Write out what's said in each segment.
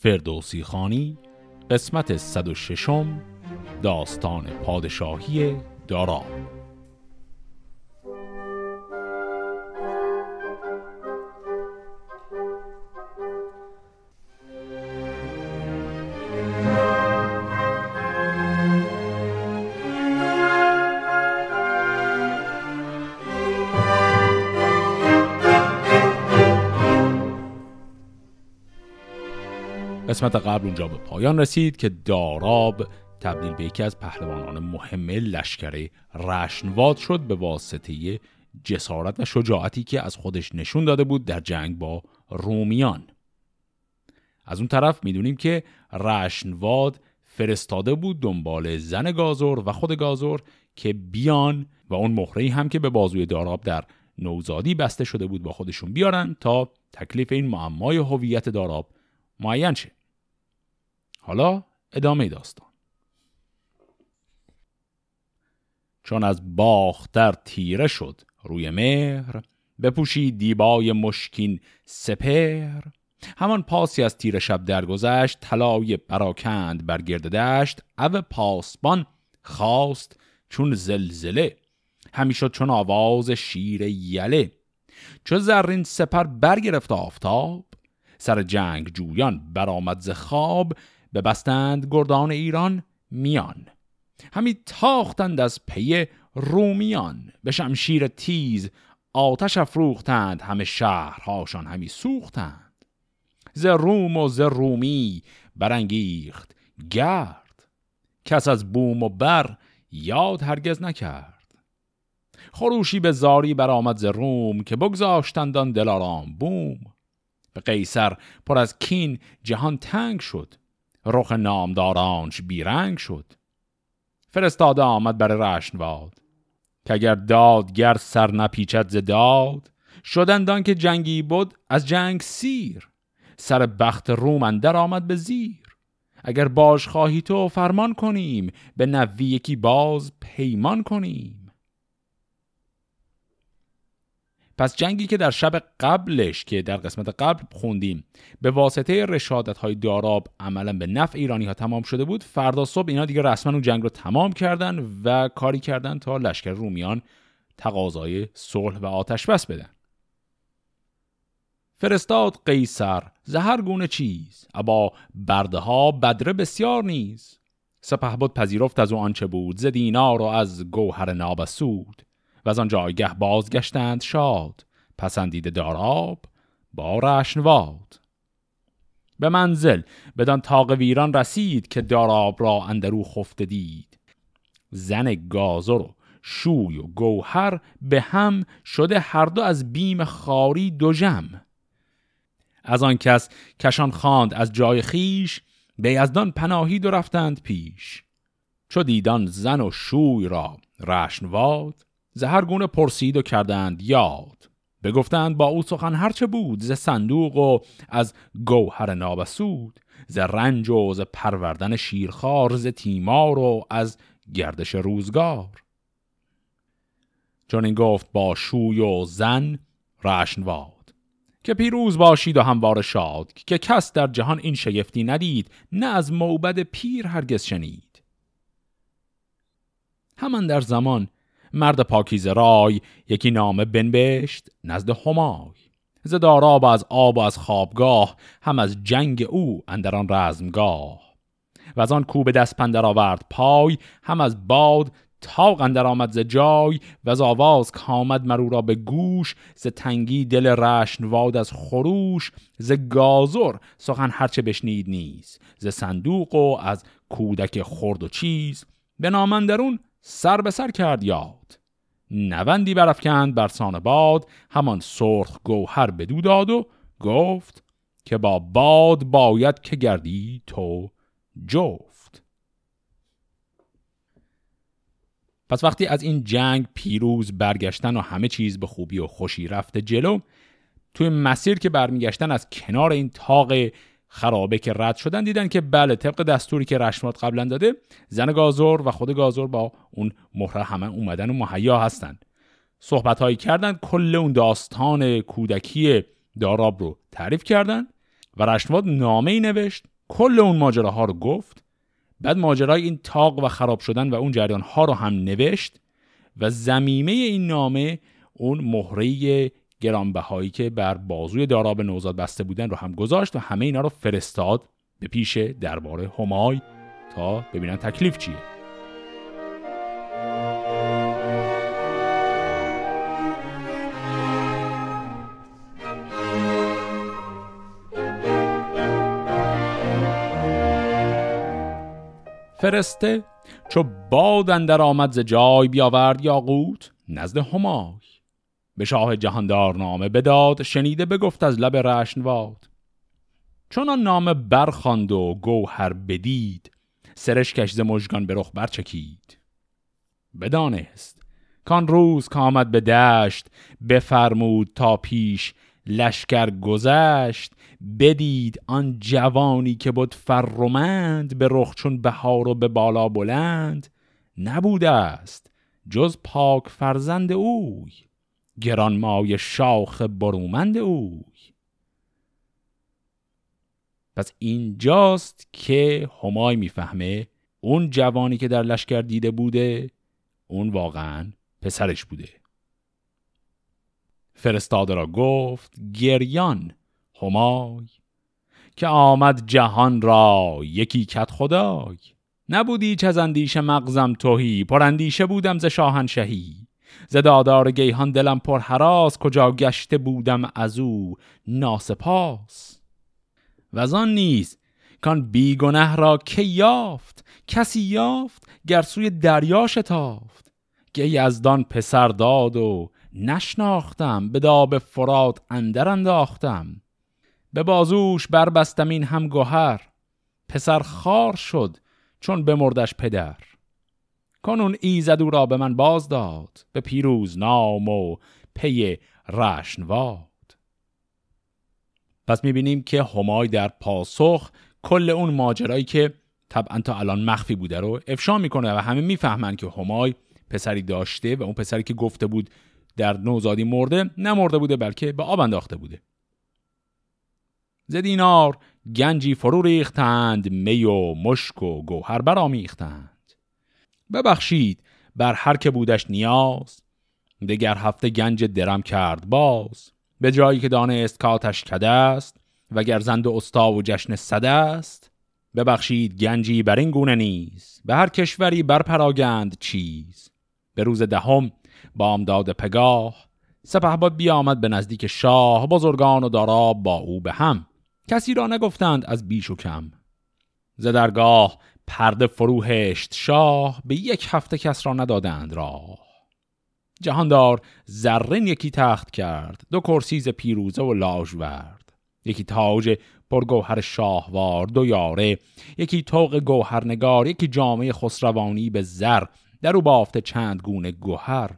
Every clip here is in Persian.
فردوسی خانی قسمت 106 داستان پادشاهی دارا. قسمت قبل اونجا به پایان رسید که داراب تبدیل به یکی از پهلوانان مهم لشکر رشنواد شد به واسطه جسارت و شجاعتی که از خودش نشون داده بود در جنگ با رومیان. از اون طرف می‌دونیم که رشنواد فرستاده بود دنبال زن گازور و خود گازور که بیان و اون مهره هم که به بازوی داراب در نوزادی بسته شده بود با خودشون بیارن تا تکلیف این معمای هویت داراب معین شه. حالا ادامه داستان. چون از باختر تیره شد روی مهر بپوشی دیبای مشکین سپر همان پاسی از تیر شب درگذشت طلای براکند بر گرد دشت او پاسبان خواست چون زلزله. همیشه چون آواز شیر یله. چو زرین سپر برگرفت آفتاب سر جنگ جویان برآمد ز خواب. ببستند گردان ایران میان. همی تاختند از پی رومیان. به شمشیر تیز آتش افروختند. همه شهرهاشان همی سوختند. ز روم و ز رومی برانگیخت گرد. کس از بوم و بر یاد هرگز نکرد. خروشی به زاری برآمد ز روم که بگذاشتند آن دلارام بوم. به قیصر پر از کین جهان تنگ شد. رخ نامدارانش بیرنگ شد. فرستاده آمد بر رشنواد که اگر دادگر سر نپیچد ز داد شدندان که جنگی بود از جنگ سیر. سر بخت روم اندر آمد به زیر. اگر باش خواهی تو فرمان کنیم به نوی یکی باز پیمان کنیم. پس جنگی که در شب قبلش که در قسمت قبل خوندیم به واسطه رشادت های داراب عملا به نفع ایرانی ها تمام شده بود فردا صبح اینا دیگه رسما اون جنگ رو تمام کردن و کاری کردن تا لشکر رومیان تقاضای صلح و آتش بس بدن. فرستاد قیصر زهر گونه چیز ابا برده ها بدره بسیار نیز. سپه بود پذیرفت از او آنچه بود ز دینار و از گوهر نابسود. و از آن جایگه بازگشتند شاد پسندیده داراب با رشنواد به منزل بدان تاق ویران رسید که داراب را اندرو خفته دید. زن گازر و شوی و گوهر به هم شده هر دو از بیم خاری دو جم. از آن کس کشان خواند از جای خیش به یزدان پناهید و رفتند پیش. چو دیدان زن و شوی را رشنواد زهر گونه پرسید و کردند یاد. بگفتند با او سخن هرچه بود ز صندوق و از گوهر نابسود ز رنج و ز پروردن شیرخوار ز تیمار و از گردش روزگار. چون این گفت با شوی و زن رشنواد که پیروز باشید و هموار شاد که کس در جهان این شگفتی ندید نه از موبد پیر هرگز شنید. همان در زمان مرد پاکیز رای یکی نامه بنبشت نزد همای. ز داراب از آب و از خوابگاه هم از جنگ او اندران رزمگاه. و از آن کوب دست پندر آورد پای هم از باد تاق اندر آمد ز جای و از آواز کامد مرو را به گوش ز تنگی دل رشنواد از خروش ز گازر سخن هرچه بشنید نیز ز صندوق و از کودک خرد و چیز. به نامندرون سر به سر کرد یاد. نوندی برافکند بر سان باد همان سرخ گوهر بدو داد و گفت که با باد باید که گردی تو جفت. پس وقتی از این جنگ پیروز برگشتن و همه چیز به خوبی و خوشی رفته جلو توی مسیر که برمیگشتن از کنار این تاق خرابه که رد شدن. دیدن که بله طبق دستوری که رشمات قبلا داده زن گازور و خود گازور با اون مهره همه اومدن و مهیا هستن. صحبت هایی کردن کل اون داستان کودکی داراب رو تعریف کردن و رشنواد نامه ای نوشت. کل اون ماجراها رو گفت. بعد ماجرای این تاق و خراب شدن و اون جریان ها رو هم نوشت و زمیمه این نامه اون مهره گرانبهایی که بر بازوی داراب نوزاد بسته بودن رو هم گذاشت و همه اینا رو فرستاد به پیش دربار همای تا ببینن تکلیف چیه. فرسته چو باد در آمد ز جای بیاورد یاقوت نزد همای. به شاه جهاندار نامه بداد شنیده بگفت از لب رشنواد چون آن نامه برخاند و گوهر بدید سرش کش ز مژگان به رخ برچکید. بدانست کان روز که آمد به دشت بفرمود تا پیش لشکر گذشت. بدید آن جوانی که بود فرمند به رخ چون بهار و به بالا بلند. نبوده است جز پاک فرزند اوی. گران مای شاخ برومند اوی. پس اینجاست که همای می‌فهمه اون جوانی که در لشکر دیده بوده اون واقعا پسرش بوده. فرستاده را گفت گریان همای که آمد جهان را یکی کت خدای. نبودی چه از اندیشه مغزم توهی پر اندیشه بودم ز شاهنشهی. ز دادار گیهان دلم پر حراس کجا گشته بودم از او ناسپاس. و آن نیز کان بیگنه را که یافت؟ کسی یافت گر سوی دریا شتافت. گه یزدان پسر داد و نشناختم به داب فراد اندر انداختم. به بازوش بربستم این هم گوهر پسر خار شد چون بمردش پدر. کنون ایزد او را به من باز داد به پیروز نام و پی رشنواد پس می‌بینیم که همای در پاسخ کل اون ماجرایی که طبعا تا الان مخفی بوده رو افشا می‌کنه و همه می‌فهمن که همای پسری داشته و اون پسری که گفته بود در نوزادی مرده نمرده بوده بلکه به آب انداخته بوده. ز دینار گنجی فرو ریختند می و مشک و گوهر برآمیختند. ببخشید بر هر که بودش نیاز. دگر هفته گنج درم کرد باز. به جایی که دانست کاتش کده است و گرزند و استا و جشن صده است. ببخشید گنجی بر این گونه نیست به هر کشوری برپراگند چیز. به روز دهم بامداد پگاه. سپهباد بیامد به نزدیک شاه. بزرگان و دارا با او به هم. کسی را نگفتند از بیش و کم. ز درگاه پرده فروهشت شاه به یک هفته کس را ندادند راه. جهاندار زرین یکی تخت کرد دو کرسیز پیروزه و لاژورد یکی تاج پرگوهر شاهوار دو یاره یکی توق گوهرنگار یکی جامعه خسروانی به زر در او بافته چند گونه گوهر.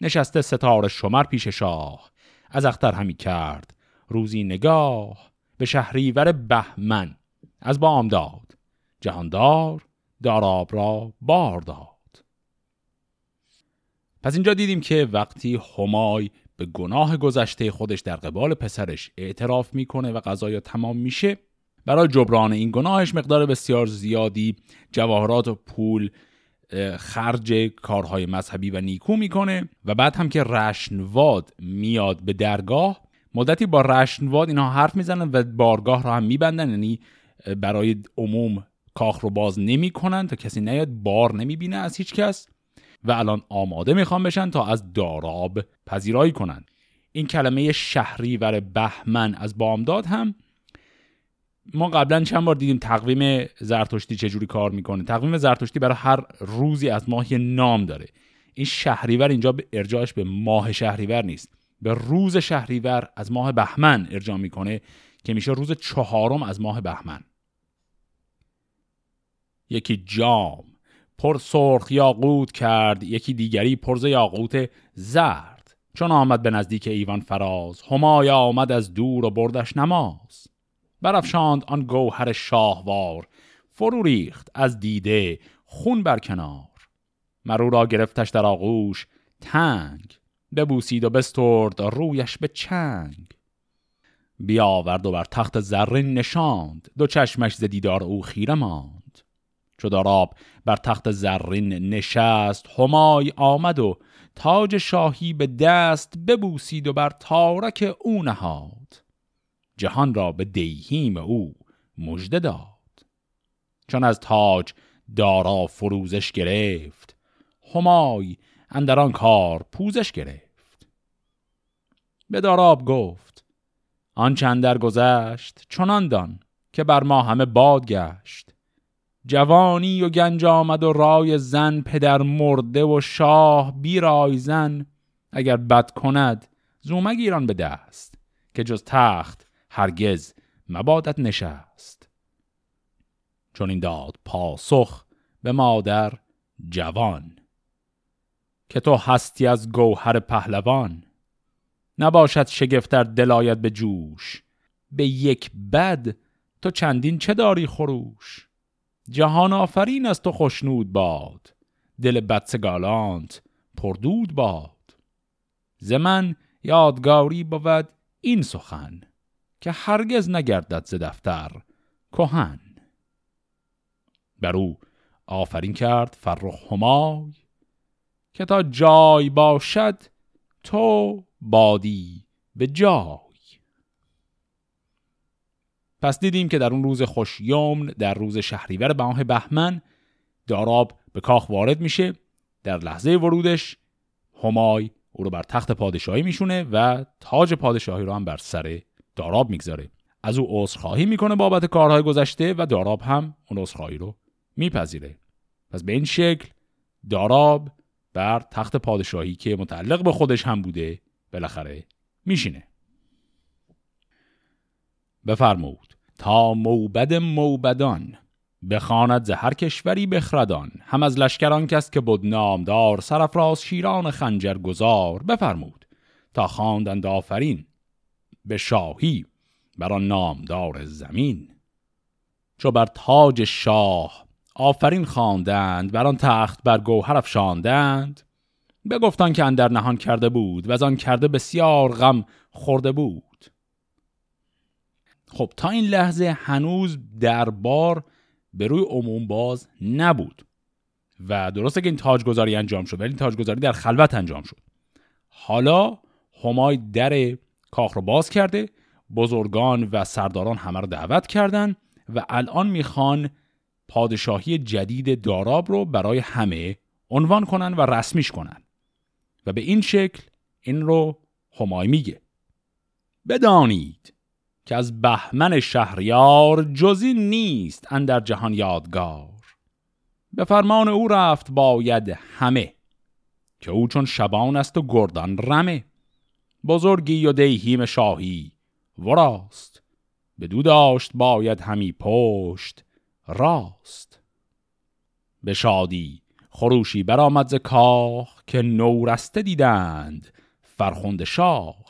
نشسته ستاره شمر پیش شاه از اختر همی کرد. روزی نگاه به شهریور بهمن از داد جهاندار داراب را بار داد. پس اینجا دیدیم که وقتی همای به گناه گذشته خودش در قبال پسرش اعتراف می‌کنه و قضایا تمام میشه برای جبران این گناهش مقدار بسیار زیادی جواهرات و پول خرج کارهای مذهبی و نیکو می‌کنه و بعد هم که رشنواد میاد به درگاه مدتی با رشنواد اینا حرف می‌زنن و بارگاه رو هم میبندن یعنی برای عموم کاخ رو باز نمی‌کنن تا کسی نیاد بار نمی‌بینه از هیچ کس و الان آماده می‌خوان بشن تا از داراب پذیرایی کنن. این کلمه شهریور بهمن از بامداد هم ما قبلا چند بار دیدیم تقویم زرتشتی چجوری کار می‌کنه. تقویم زرتشتی برای هر روزی از ماه نام داره. این شهریور اینجا به ارجاعش به ماه شهریور نیست. به روز شهریور از ماه بهمن ارجاع می‌کنه که میشه روز چهارم از ماه بهمن. یکی جام پر سرخ یاقوت کرد یکی دیگری پرز یاقوت زرد. چون آمد به نزدیک ایوان فراز همای آمد از دور و بردش نماز. برافشاند آن گوهر شاهوار فرو ریخت از دیده خون بر کنار. مرو را گرفتش در آغوش تنگ. ببوسید و بسترد رویش به چنگ. بیاورد و بر تخت زرین نشاند دو چشمش ز دیدار او خیره ماند. چو داراب بر تخت زرین نشست همای آمد و تاج شاهی به دست ببوسید و بر تارک او نهاد. جهان را به دیهیم او مژده داد. چون از تاج دارا فروزش گرفت همای اندران کار پوزش گرفت. به داراب گفت آن چندر گذشت چنان دان که بر ما همه باد گشت جوانی و گنج آمد و رای زن پدر مرده و شاه بیرای زن اگر بد کند زومگیران به دست که جز تخت هرگز مبادت نشست. چون این داد پاسخ به مادر جوان که تو هستی از گوهر پهلوان نباشد شگفتر دلایت به جوش به یک بد تو چندین چه داری خروش؟ جهان آفرین از تو خوشنود باد. دل بدسگالانت پردود باد. ز من یادگاری بود این سخن که هرگز نگردد ز دفتر کهن. بر او آفرین کرد فرخ همای که تا جای باشد تو بادی به جای. پس دیدیم که در اون روز خوشیوم در روز شهریور به ماه بهمن داراب به کاخ وارد میشه در لحظه ورودش همای او رو بر تخت پادشاهی میشونه و تاج پادشاهی رو هم بر سر داراب می‌گذاره. از او عذرخواهی می‌کنه بابت کارهای گذشته و داراب هم اون عذرخواهی رو میپذیره. پس به این شکل داراب بر تخت پادشاهی که متعلق به خودش هم بوده بالاخره میشینه. بفرمود. تا موبد موبدان بخواند ز هر کشوری بخردان. هم از لشکران کس که بود نامدار سرفراز شیران خنجر گذار بفرمود. تا خواندند آفرین به شاهی بر نامدار زمین. چو بر تاج شاه آفرین خواندند بر آن تخت بر گوهر افشاندند بگفتان که اندر نهان کرده بود و از آن کرده بسیار غم خورده بود. خب تا این لحظه هنوز دربار به روی عموم باز نبود و درسته که این تاجگذاری انجام شد ولی این تاجگذاری در خلوت انجام شد. حالا همای در کاخ رو باز کرده بزرگان و سرداران همه رو دعوت کردند و الان می‌خوان پادشاهی جدید داراب رو برای همه عنوان کنن و رسمیش کنن. و به این شکل این رو همای میگه. بدانید که از بهمن شهریار جزی نیست اندر جهان یادگار. به فرمان او رفت باید همه که او چون شبان است و گردان رمه. بزرگی و دیهیم شاهی وراست دو داشت باید همی پشت راست. به شادی خروشی برآمد ز کاخ که نورسته دیدند فرخنده شاخ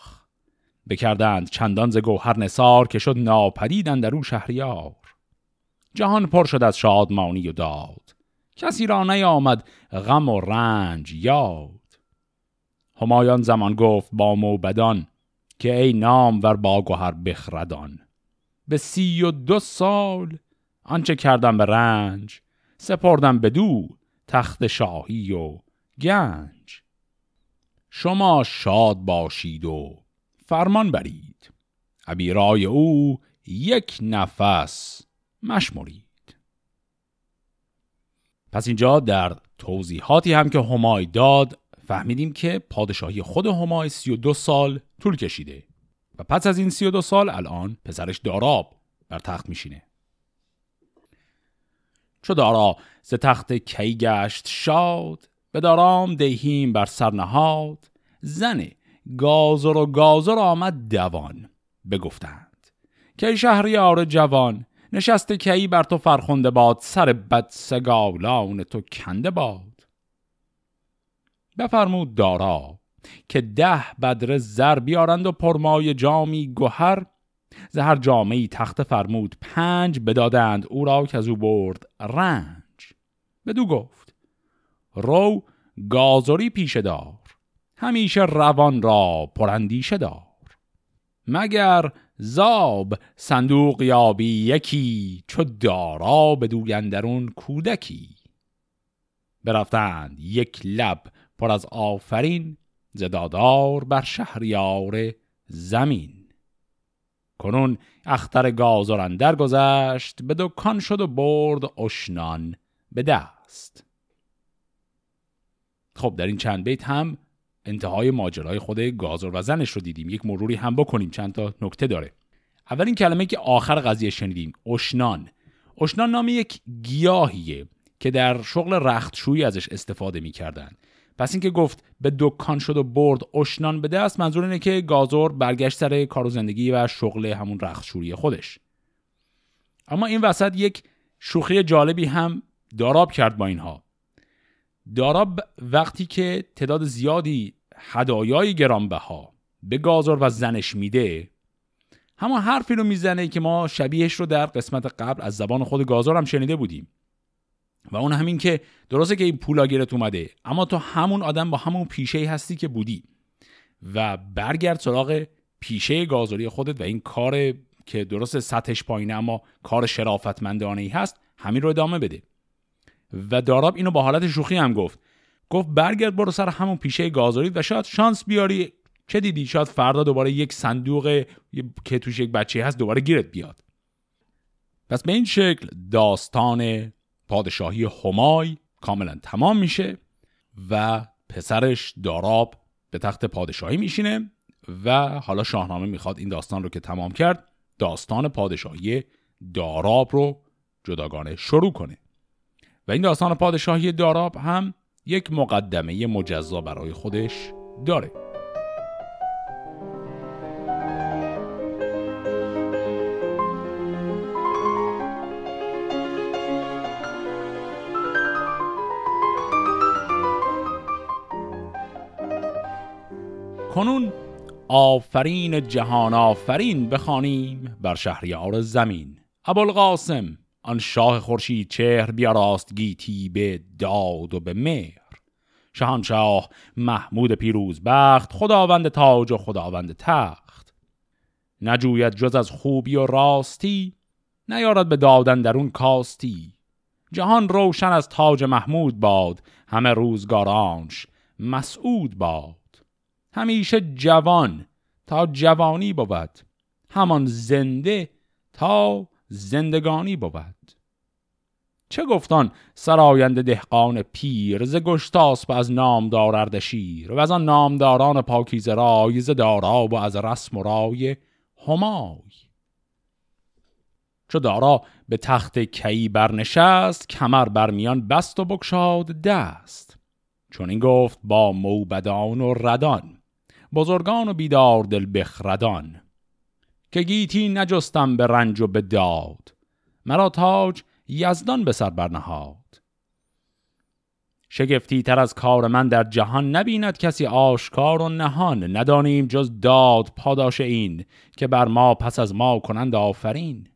بکردند چندان ز گوهر نسار که شد ناپدیدند در او شهریار. جهان پر شد از شادمانی و داد. کسی را نیامد غم و رنج یاد. همایان زمان گفت با موبدان که ای نام ور با گوهر بخردان. به سی و دو سال آنچه کردم به رنج سپردم به دو تخت شاهی و گنج. شما شاد باشید و فرمان برید. عبیرای او یک نفس مشمرید. پس اینجا در توضیحاتی هم که همای داد فهمیدیم که پادشاهی خود همای 32 سال طول کشیده و پس از این 32 سال الان پسرش داراب بر تخت میشینه. چو دارا ز تخت کی گشت شاد به دارام دهیم بر سر نهاد زن گازر و گازر آمد دوان بگفتند. که شهریار جوان نشسته کی بر تو فرخنده باد سر بد سگالان تو کنده باد؟ بفرمود دارا که ده بدر زر بیارند و پرمای جامی گوهر زهر جامعی تخت فرمود پنج بدادند او را که از او برد رنج. بدو گفت رو گازری پیشه دار. همیشه روان را پرندیشه دار. مگر زاب صندوق یابی یکی چو دارا به دوگندرون کودکی؟ برفتند یک لب پر از آفرین زدادار بر شهریار زمین. کنون اختر گازرندر گذشت به دکان شد و برد اشنان به دست. خب در این چند بیت هم انتهای ماجرای خود گازر و زنش رو دیدیم. یک مروری هم بکنیم. چند تا نکته داره. اولین کلمه که آخر قضیه شنیدیم اشنان. اشنان نام یک گیاهیه که در شغل رختشویی ازش استفاده می‌کردن. پس اینکه گفت به دکان شد و برد اشنان به دست منظور اینه که گازور برگشت سر کار و زندگی و شغل همون رختشویی خودش. اما این وسط یک شوخی جالبی هم داراب کرد با اینها. داراب وقتی که تعداد زیادی هدایای گرانبها به گازور و زنش میده همون حرفی رو می‌زنه که ما شبیهش رو در قسمت قبل از زبان خود گازور هم شنیده بودیم. و اون همین که درسته که این پولا گیرت اومده اما تو همون آدم با همون پیشه هستی که بودی و برگرد سراغ پیشه گازوری خودت و این کار که درست سطحش پایینه اما کار شرافتمندانه ای هست همین رو ادامه بده. و داراب اینو با حالت شوخی هم گفت. گفت برگرد برو سر همون پیشه گازوری و شاید شانس بیاری چه دیدی شاید فردا دوباره یک صندوق که توش یک بچه هست دوباره گیرت بیاد. پس به این شکل داستان پادشاهی همای کاملا تمام میشه و پسرش داراب به تخت پادشاهی میشینه و حالا شاهنامه می‌خواد این داستان رو که تمام کرد داستان پادشاهی داراب رو جداگانه شروع کنه. و این داستان پادشاهی داراب هم یک مقدمه مجزا برای خودش داره. کنون آفرین جهان آفرین بخوانیم بر شهریار زمین. ابوالقاسم آن شاه خورشید چهر بیاراست گیتی به داد و به مهر. شهانشاه محمود پیروز بخت خداوند تاج و خداوند تخت. نجوید جز از خوبی و راستی نیارد به دادن درون کاستی. جهان روشن از تاج محمود باد همه روزگارانش مسعود باد. همیشه جوان تا جوانی بود همان زنده تا زندگانی بود. چه گفتان؟ سراینده دهقان پیر ز گشتاسب از نامدار اردشیر و از آن نامداران پاکیزه رای ز داراب و از رسم و رای همای. چو دارا به تخت کی برنشست کمر برمیان بست و بکشاد دست. چون این گفت با موبدان و ردان بزرگان و بیدار دل بخردان که گیتی نجستم به رنج و به داد. مرا تاج یزدان به سر برنهاد. شگفتی تر از کار من در جهان نبیند کسی آشکار و نهان. ندانیم جز داد پاداش این که بر ما پس از ما کنند آفرین.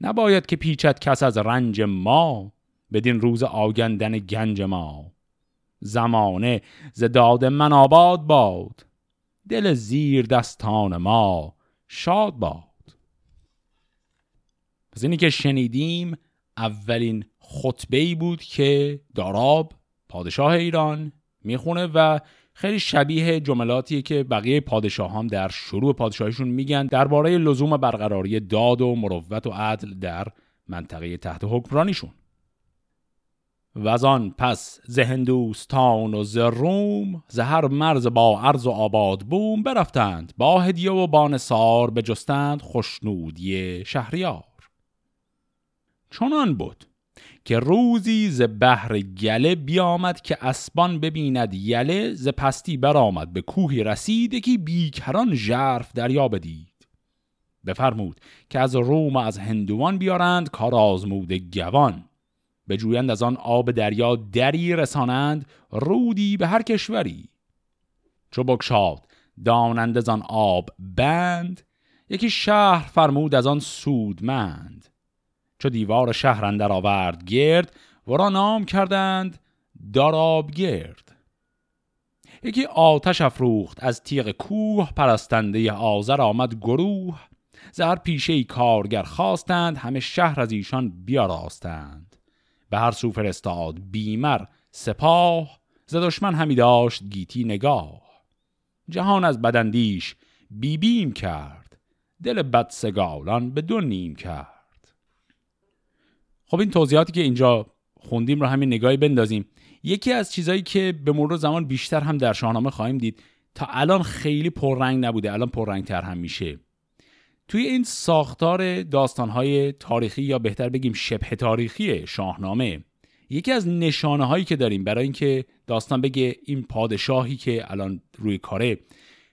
نباید که پیچد کس از رنج ما بدین روز آگندن گنج ما. زمانه ز داد من آباد باد دل زیر دستان ما شاد باد. پس اینی که شنیدیم اولین خطبه ای بود که داراب پادشاه ایران می‌خونه و خیلی شبیه جملاتی که بقیه پادشاهان در شروع پادشاهیشون میگن درباره لزوم برقراری داد و مروت و عدل در منطقه تحت حکمرانیشون. و از آن پس ز هندوستان و ز روم ز هر مرز با عرض و آباد بوم برفتند با هدیه و بانسار بجستند خوشنودی شهریار. چنان بود که روزی ز بحر گله بیامد که اسبان ببیند یله ز پستی برآمد به کوهی رسید یکی بیکران ژرف دریا بدید. بفرمود که از روم و از هندوان بیارند کار آزمود گوان. بجویند از آن آب دریا دری رسانند رودی به هر کشوری. چو بکشاد دانند از آن آب بند یکی شهر فرمود از آن سودمند. چو دیوار شهر اندر آورد گرد ورا نام کردند داراب گرد. یکی آتش افروخت از تیغ کوه پرستنده آذر آمد گروه. زهر پیشه کارگر خواستند همه شهر از ایشان بیاراستند. به هر سو فرستاد بیمر سپاه ز دشمن همی داشت گیتی نگاه. جهان از بدندیش بیبیم کرد دل بدسگالان به دو نیم کرد. خب این توضیحاتی که اینجا خوندیم رو همین نگاهی بندازیم. یکی از چیزهایی که به مرور زمان بیشتر هم در شاهنامه خواهیم دید تا الان خیلی پررنگ نبوده الان پررنگتر هم میشه. توی این ساختار داستانهای تاریخی یا بهتر بگیم شبه تاریخی شاهنامه یکی از نشانه هایی که داریم برای اینکه داستان بگه این پادشاهی که الان روی کاره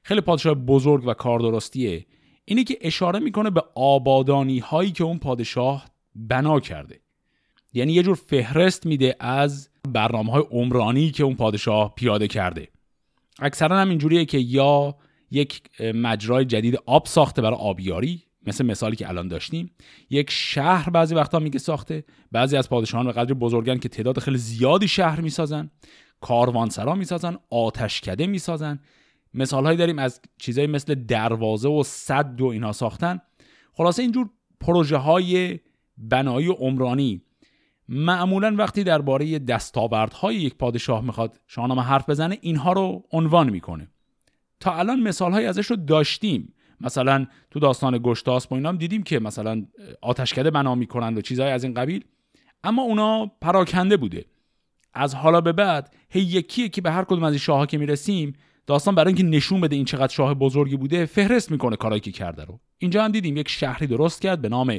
خیلی پادشاه بزرگ و کاردرستیه اینه که اشاره می‌کنه به آبادانی هایی که اون پادشاه بنا کرده. یعنی یه جور فهرست میده از برنامه های عمرانی که اون پادشاه پیاده کرده. اکثرا هم اینجوریه که یا یک مجرای جدید آب ساخته برای آبیاری مثل مثالی که الان داشتیم یک شهر بعضی وقتا میگه ساخته بعضی از پادشاهان به قدر بزرگن که تعداد خیلی زیادی شهر می‌سازن کاروانسرا می‌سازن آتشکده می‌سازن. مثال هایی داریم از چیزایی مثل دروازه و صد و اینها ساختن. خلاصه اینجور پروژه های بنایی عمرانی معمولا وقتی درباره دستاوردهای یک پادشاه می‌خواد شاهنامه حرف بزنه اینها رو عنوان می‌کنه. تا الان مثال های ازش رو داشتیم. مثلا تو داستان گشتاس با اینام دیدیم که مثلا آتشکده بنا می‌کنند و چیزهای از این قبیل. اما اونا پراکنده بوده. از حالا به بعد هی یکیه که به هر کدوم از این شاهها که می‌رسیم داستان برای اینکه نشون بده این چقدر شاه بزرگی بوده فهرست می‌کنه کارایی که کرده رو. اینجا هم دیدیم یک شهری درست کرد به نام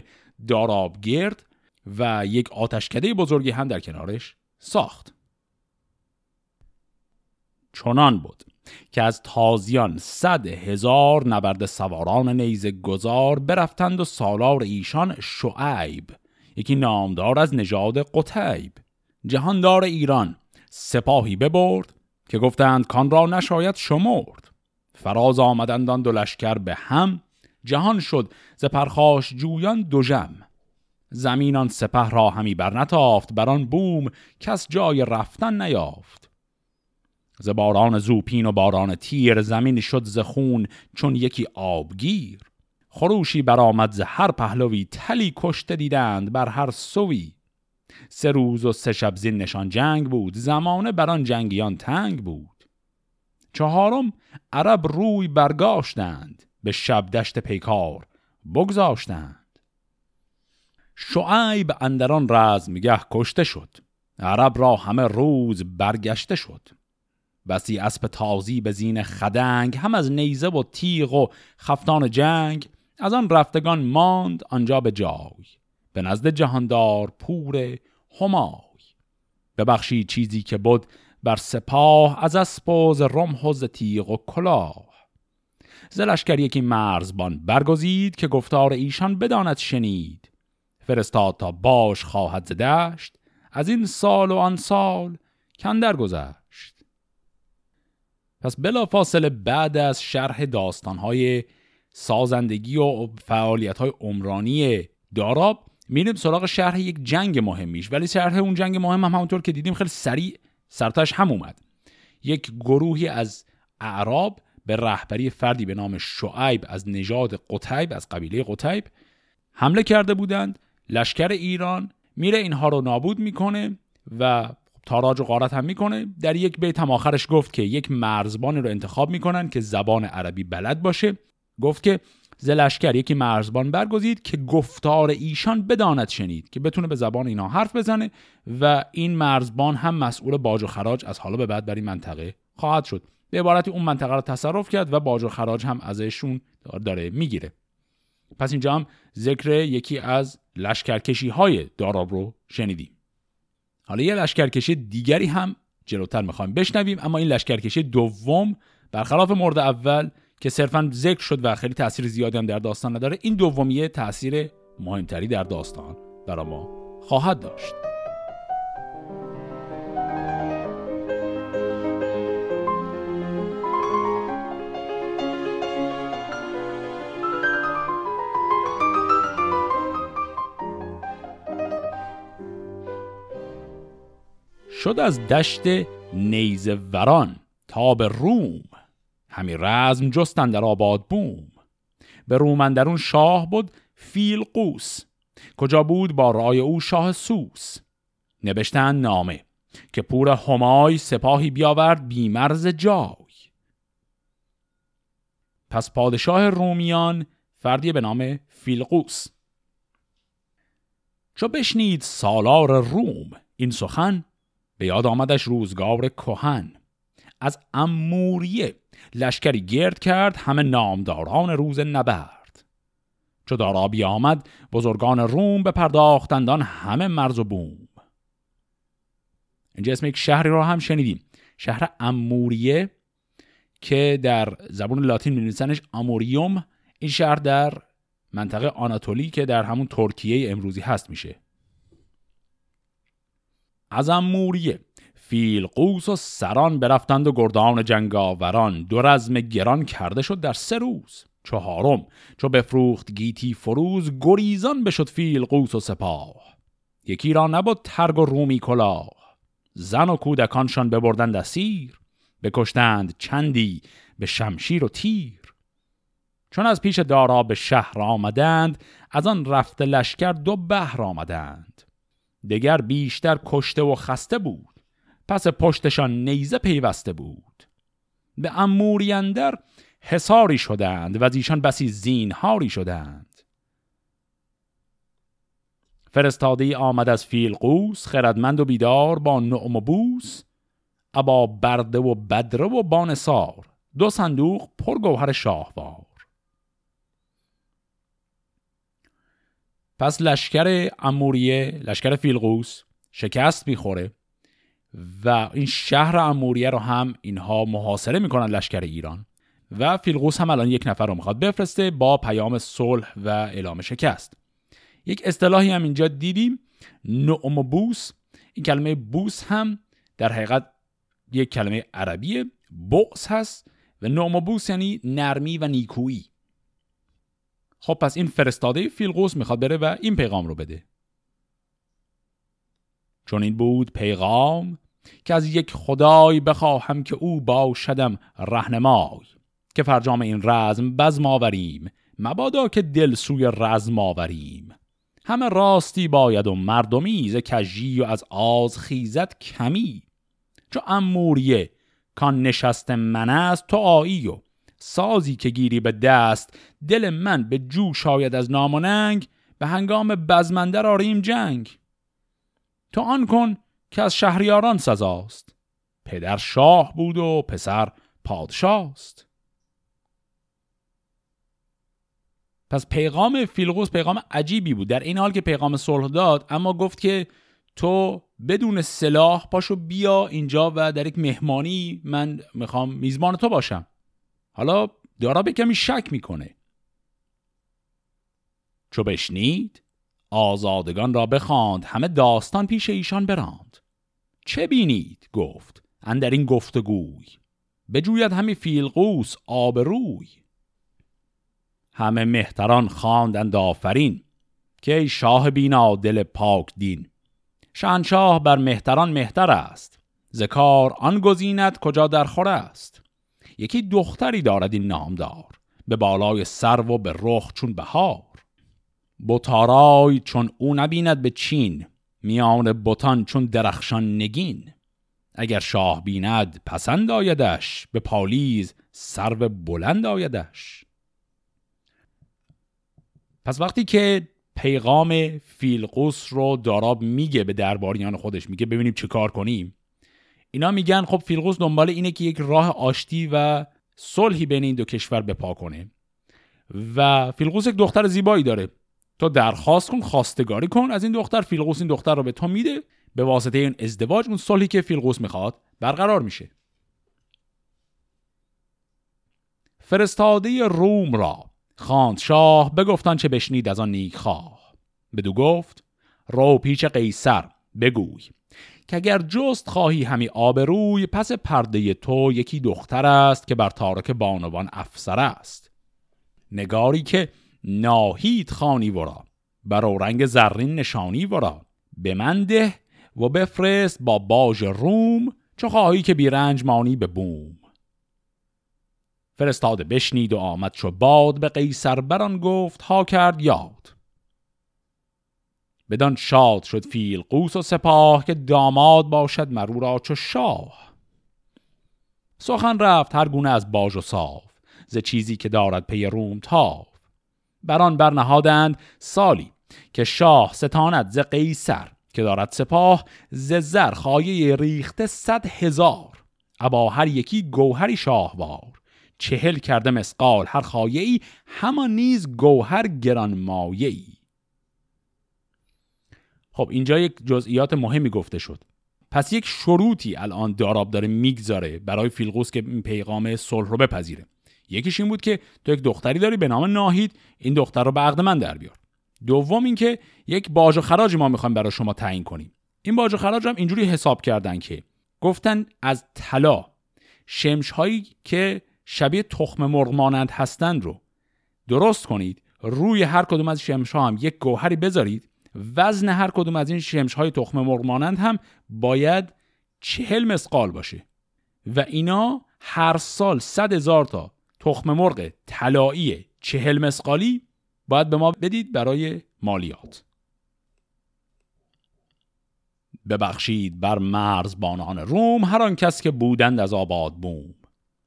دارابگرد. و یک آتشکده بزرگی هم در کنارش ساخت. چنان بود که از تازیان صد هزار نبرد سواران نیز گذار برفتند و سالار ایشان شعیب یکی نامدار از نژاد قتیب جهاندار ایران سپاهی ببرد که گفتند کان را نشاید شمرد. فراز آمدند آن به هم جهان شد ز پرخاش جویان دو جم زمینان سپه را همی برنتافت بر آن بوم کس جای رفتن نیافت. ز باران زوپین و باران تیر زمین شد ز خون چون یکی آبگیر. خروشی برآمد ز هر پهلوی تلی کشته دیدند بر هر سوی. سه روز و سه شب زین نشان جنگ بود زمانه بر آن جنگیان تنگ بود. چهارم عرب روی برگاشتند به شب دشت پیکار بگذاشتند. شعیب اندران رزمگه کشته شد. عرب را همه روز برگشته شد. بسی اسب تازی به زین خدنگ هم از نیزه و تیغ و خفتان جنگ از آن رفتگان ماند آنجا به جای. به نزد جهاندار پور همای. ببخشی چیزی که بود بر سپاه از اسب و ز رمح و تیغ و کلاه. ز لشکر یکی مرزبان برگزید که گفتار ایشان بداند شنید. فرستاد تا باش خواهد ز دشت از این سال و آن سال کندر گذشت. پس بلا فاصله بعد از شرح داستانهای سازندگی و فعالیت عمرانی داراب میریم سراغ شرح یک جنگ مهمیش. ولی شرح اون جنگ مهم هم همونطور که دیدیم خیلی سریع سرتاش هم اومد. یک گروهی از اعراب به رهبری فردی به نام شعیب از نژاد قتیب از قبیله قتیب حمله کرده بودند لشکر ایران میره اینها رو نابود می‌کنه و تاراج و غارت هم می‌کنه. در یک بیت هم آخرش گفت که یک مرزبانی رو انتخاب می‌کنن که زبان عربی بلد باشه. گفت که ز لشکر یکی مرزبان برگزید که گفتار ایشان بداند شنید که بتونه به زبان اینا حرف بزنه و این مرزبان هم مسئول باج و خراج از حالا به بعد بر این منطقه خواهد شد. به عبارتی اون منطقه رو تصرف کرد و باج و خراج هم ازشون داره می‌گیره. پس اینجا هم ذکر یکی از لشکرکشی های داراب رو شنیدیم. حالا یه لشکرکشی دیگری هم جلوتر می‌خوایم بشنویم اما این لشکرکشی دوم برخلاف مورد اول که صرفا ذکر شد و خیلی تاثیر زیادی هم در داستان نداره این دومیه تاثیر مهمتری در داستان برای ما خواهد داشت. شد از دشت نیز وران تا به روم. همی رزم جستن در آباد بوم. به رومندرون شاه بود فیلقوس. کجا بود با رای او شاه سوس. نوشتن نامه که پور همای سپاهی بیاورد بیمرز جای. پس پادشاه رومیان فردی به نام فیلقوس. چو بشنید سالار روم این سخن به یاد آمدش روزگار کهن. از اموریه لشکری گرد کرد همه نامداران روز نبرد. چو دارابی آمد بزرگان روم بپرداختندان همه مرز و بوم. اینجا اسم یک شهری رو هم شنیدیم. شهر اموریه که در زبان لاتین می‌نویسنش اموریوم این شهر در منطقه آناتولی که در همون ترکیه امروزی هست میشه. از اموریه. قوس و سران برفتند و گردان جنگاوران. دو رزم گران کرده شد در سه روز. چهارم چو بفروخت گیتی فروز گریزان بشد قوس و سپاه. یکی را نبود ترگ و رومی کلاه. زن و کودکانشان ببردند اسیر. بکشتند چندی به شمشیر و تیر. چون از پیش دارا به شهر آمدند از آن رفته لشکر دو بهر آمدند. دگر بیشتر کشته و خسته بود. پس پشتشان نیزه پیوسته بود. به اموری اندر حساری شدند و از ایشان بسی زینهاری شدند. فرستاده آمد از فیلقوس خردمند و بیدار با نعم و بوس ابا برده و بدره و بانسار دو صندوق پرگوهر شاهوار. پس لشکر اموریه لشکر فیلقوس شکست می‌خوره و این شهر اموریه رو هم اینها محاصره می‌کنن لشکر ایران و فیلقوس هم الان یک نفر رو می‌خواد بفرسته با پیام صلح و اعلام شکست. یک اصطلاحی هم اینجا دیدیم نعم بوس. این کلمه بوس هم در حقیقت یک کلمه عربی بوس هست و نعم بوس یعنی نرمی و نیکویی. خب پس این فرستاده فیلقوس می‌خواد بره و این پیغام رو بده. چون این بود پیغام که از یک خدای بخواهم که او باشدم رهنمای که فرجام این رزم بزم آوریم. مبادا که دل سوی رزم آوریم. همه راستی باید و مردمی ز کجی و از آز خیزت کمی. چو اموریه کان نشست من است تو آیی و سازی که گیری به دست دل من به جو شاید از ناموننگ به هنگام بزمنده آریم جنگ. تو آن کن که از شهریاران سزاست. پدر شاه بود و پسر پادشاست. پس پیغام فیلقوس پیغام عجیبی بود. در این حال که پیغام صلح داد اما گفت که تو بدون سلاح پاشو بیا اینجا و در یک مهمانی من می‌خوام میزبان تو باشم. حالا دارا به کمی شک می‌کنه. چو بشنید آزادگان را بخواند همه داستان پیش ایشان براند. چه بینید؟ گفت اندر این گفتگوی. بجوید همی فیلقوس آبروی. همه مهتران خواندند آفرین. که ای شاه بینا دل پاک دین. شهنشاه بر مهتران مهتر است. زکار آن گزیند کجا در خور است. یکی دختری دارد این نامدار به بالای سرو و به رخ چون بهار. بوتارای چون او نبیند به چین میان بوتان چون درخشان نگین. اگر شاه بیند پسند آیدش به پالیز سرو بلند آیدش. پس وقتی که پیغام فیلقوس رو داراب میگه به درباریان خودش میگه ببینیم چه کار کنیم اینا میگن خب فیلقوس دنبال اینه که یک راه آشتی و صلحی بین این دو کشور بپا کنه. و فیلقوس یک دختر زیبایی داره. تو درخواست کن خواستگاری کن از این دختر. فیلقوس این دختر رو به تو میده. به واسطه این ازدواج اون صلحی که فیلقوس می‌خواد برقرار میشه. فرستاده روم را خاند شاه بگفتن چه بشنید از آن نیک خواه بدو گفت رو پیچ قیصر بگوی. که اگر جست خواهی همی آبروی پس پرده تو یکی دختر است که بر تارک بانوان افسر است. نگاری که ناهید خانی ورا بر رنگ زرین نشانی ورا. به من ده و بفرست با باج روم چه خواهی که بیرنج مانی به بوم. فرستاده بشنید و آمد چو باد به قیصر بران گفت ها کرد یاد. بدان شاد شد فیل قوس و سپاه که داماد باشد مرو را چو شاه. سخن رفت هر گونه از باج و صاف ز چیزی که دارد پی روم تاف. بران برنهادند سالی که شاه ستاند ز قیصر که دارد سپاه ز زر خایه ریخته صد هزار. ابا هر یکی گوهری شاهوار چهل کرده مسقال هر خایه ای همان نیز گوهر گران مایه ای خب اینجا یک جزئیات مهمی گفته شد. پس یک شروطی الان داراب داره می‌گذاره برای فیلقوس که این پیغام صلح رو بپذیره. یکیش این بود که تو یک دختری داری به نام ناهید این دختر رو به عقد من در بیار. دوم اینکه یک باج و خراج ما می‌خوایم برای شما تعیین کنیم. این باج و خراج هم اینجوری حساب کردن که گفتن از طلا شمش هایی که شبیه تخم مرغ مانند هستند رو درست کنید روی هر کدوم از شمش ها هم یک گوهری بذارید وزن هر کدوم از این شمش های تخم مرغ مانند هم باید چهل مسقال باشه. و اینا هر سال صد هزار تا تخم مرغ طلایی چهل مسقالی باید به ما بدید برای مالیات. ببخشید بر مرز بانان روم هر آن کس که بودند از آباد بوم.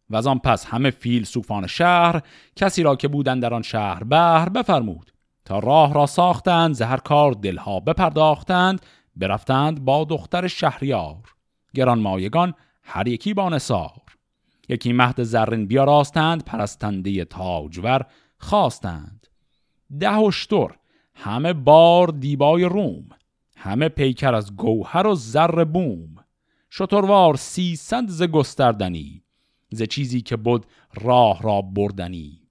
و از آن پس همه فیل سوفان شهر کسی را که بودند در آن شهر بهر بفرمود تا راه را ساختند زهر کار دلها بپرداختند برفتند با دختر شهریار. گران مایگان هر یکی با نسار یکی مهد زرین بیاراستند پرستنده تاجور خواستند. ده اشتر همه بار دیبای روم همه پیکر از گوهر و زر بوم. شتروار سیصد ز گستردنی ز چیزی که بود راه را بردنی.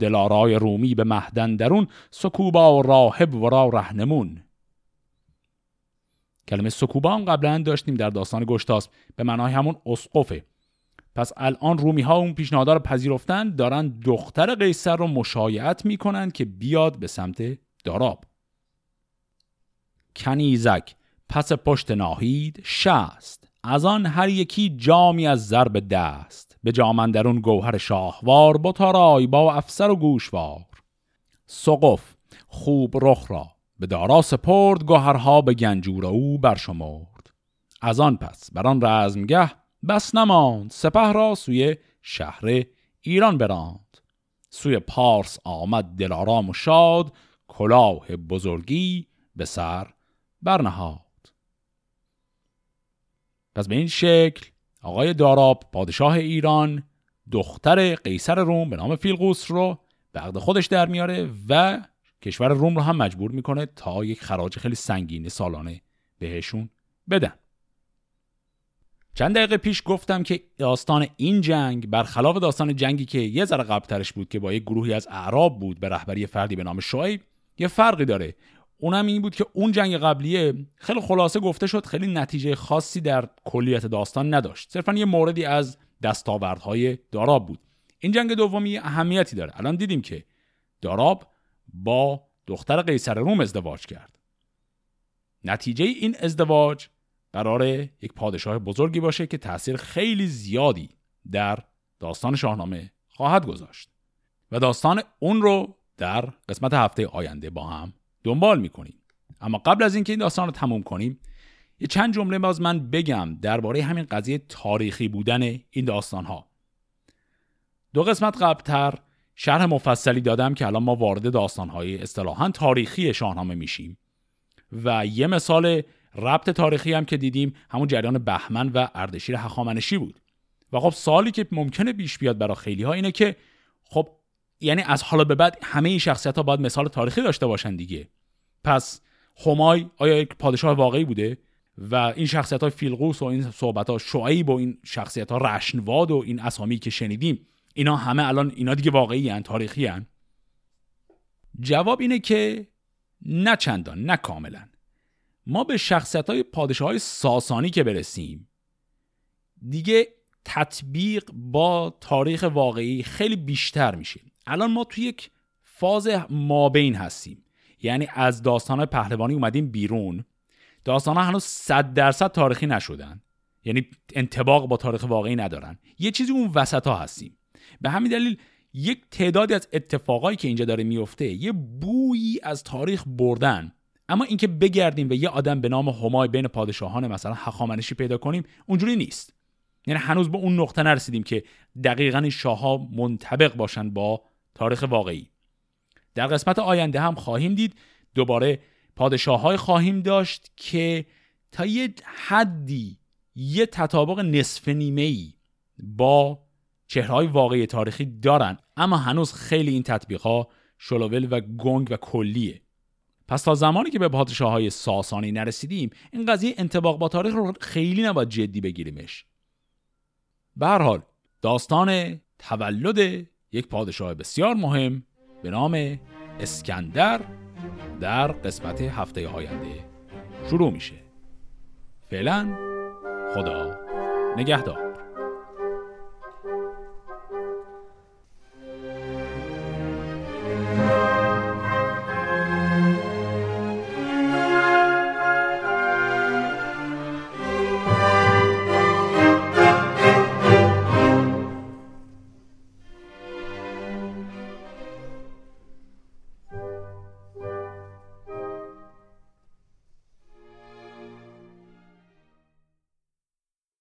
دلارای رومی به مهدن درون سکوبا و راهب و رهنمون. کلمه سکوبا هم قبلا داشتیم در داستان گشتاس به معنای همون اسقفه. پس الان رومی ها اون پیشنهاد رو پذیرفتن دارن دختر قیصر رو مشایعت می‌کنن که بیاد به سمت داراب. کنیزک پس پشت ناهید شست. از آن هر یکی جامی از ضرب دست. به جامندرون گوهر شاهوار با تارای با افسر و گوشوار. سقف خوب رخ را به دارا سپرد گوهرها به گنجور او برشمرد. از آن پس بر آن رزمگه بس نماند سپه را سوی شهر ایران براند. سوی پارس آمد دلارام و شاد کلاه بزرگی به سر برنهاد. پس به این شکل آقای داراب پادشاه ایران دختر قیصر روم به نام فیلقوس رو به عقد خودش در میاره و کشور روم رو هم مجبور می‌کنه تا یک خراج خیلی سنگین سالانه بهشون بدن. چند دقیقه پیش گفتم که داستان این جنگ برخلاف داستان جنگی که یه ذره قبلترش بود که با یک گروهی از اعراب بود به رهبری فردی به نام شعیب یه فرقی داره. اونم این بود که اون جنگ قبلیه خیلی خلاصه گفته شد خیلی نتیجه خاصی در کلیت داستان نداشت. صرفا یه موردی از دستاوردهای داراب بود. این جنگ دومی اهمیتی داره. الان دیدیم که داراب با دختر قیصر روم ازدواج کرد. نتیجه این ازدواج قرار یک پادشاه بزرگی باشه که تاثیر خیلی زیادی در داستان شاهنامه خواهد گذاشت. و داستان اون رو در قسمت هفته آینده با هم دنبال می‌کنیم. اما قبل از اینکه این داستان رو تموم کنیم یه چند جمله باز من بگم درباره همین قضیه تاریخی بودن این داستان ها دو قسمت قبلتر شرح مفصلی دادم که الان ما وارد داستان های اصطلاحا تاریخی شاهنامه میشیم و یه مثال ربط تاریخی هم که دیدیم همون جریان بهمن و اردشیر هخامنشی بود. و خب سالی که ممکنه بیش بیاد برای خیلی ها اینه که خب یعنی از حالا به بعد همه این شخصیت ها باید مثال تاریخی داشته باشن دیگه. پس همای آیا یک پادشاه واقعی بوده؟ و این شخصیت های فیلقوس و این صحبت ها شعیب و این شخصیت ها رشنواد و این اسامی که شنیدیم اینا همه الان اینا دیگه واقعی هن تاریخی هن. جواب اینه که نه چندان نه کاملا. ما به شخصیت های پادشاه های ساسانی که برسیم دیگه تطبیق با تاریخ واقعی خیلی بیشتر میشه الان ما توی یک فاز مابین هستیم. یعنی از داستان پهلوانی اومدیم بیرون. داستان ها هنوز صد درصد تاریخی نشدن. یعنی انتباق با تاریخ واقعی ندارن. یه چیزی اون وسط ها هستیم. به همین دلیل یک تعدادی از اتفاقایی که اینجا داره میفته یه بویی از تاریخ بردن. اما اینکه بگردیم و یه آدم به نام همای بین پادشاهان مثلا هخامنشی پیدا کنیم اونجوری نیست. یعنی هنوز به اون نقطه نرسیدیم که دقیقا این شاهها منطبق باشن با تاریخ واقعی. در قسمت آینده هم خواهیم دید. دوباره پادشاه خواهیم داشت که تا یه حدی یه تطابق نصف نیمه ای با چهرهای واقعی تاریخی دارن اما هنوز خیلی این تطبیق ها شلوول و گنگ و کلیه. پس تا زمانی که به پادشاه های ساسانی نرسیدیم این قضیه انتباق با تاریخ رو خیلی نباید جدی بگیریمش. به حال داستان تولد یک پادشاه بسیار مهم به نام اسکندر در قسمت هفته آینده شروع میشه. فعلا خدا نگهدار.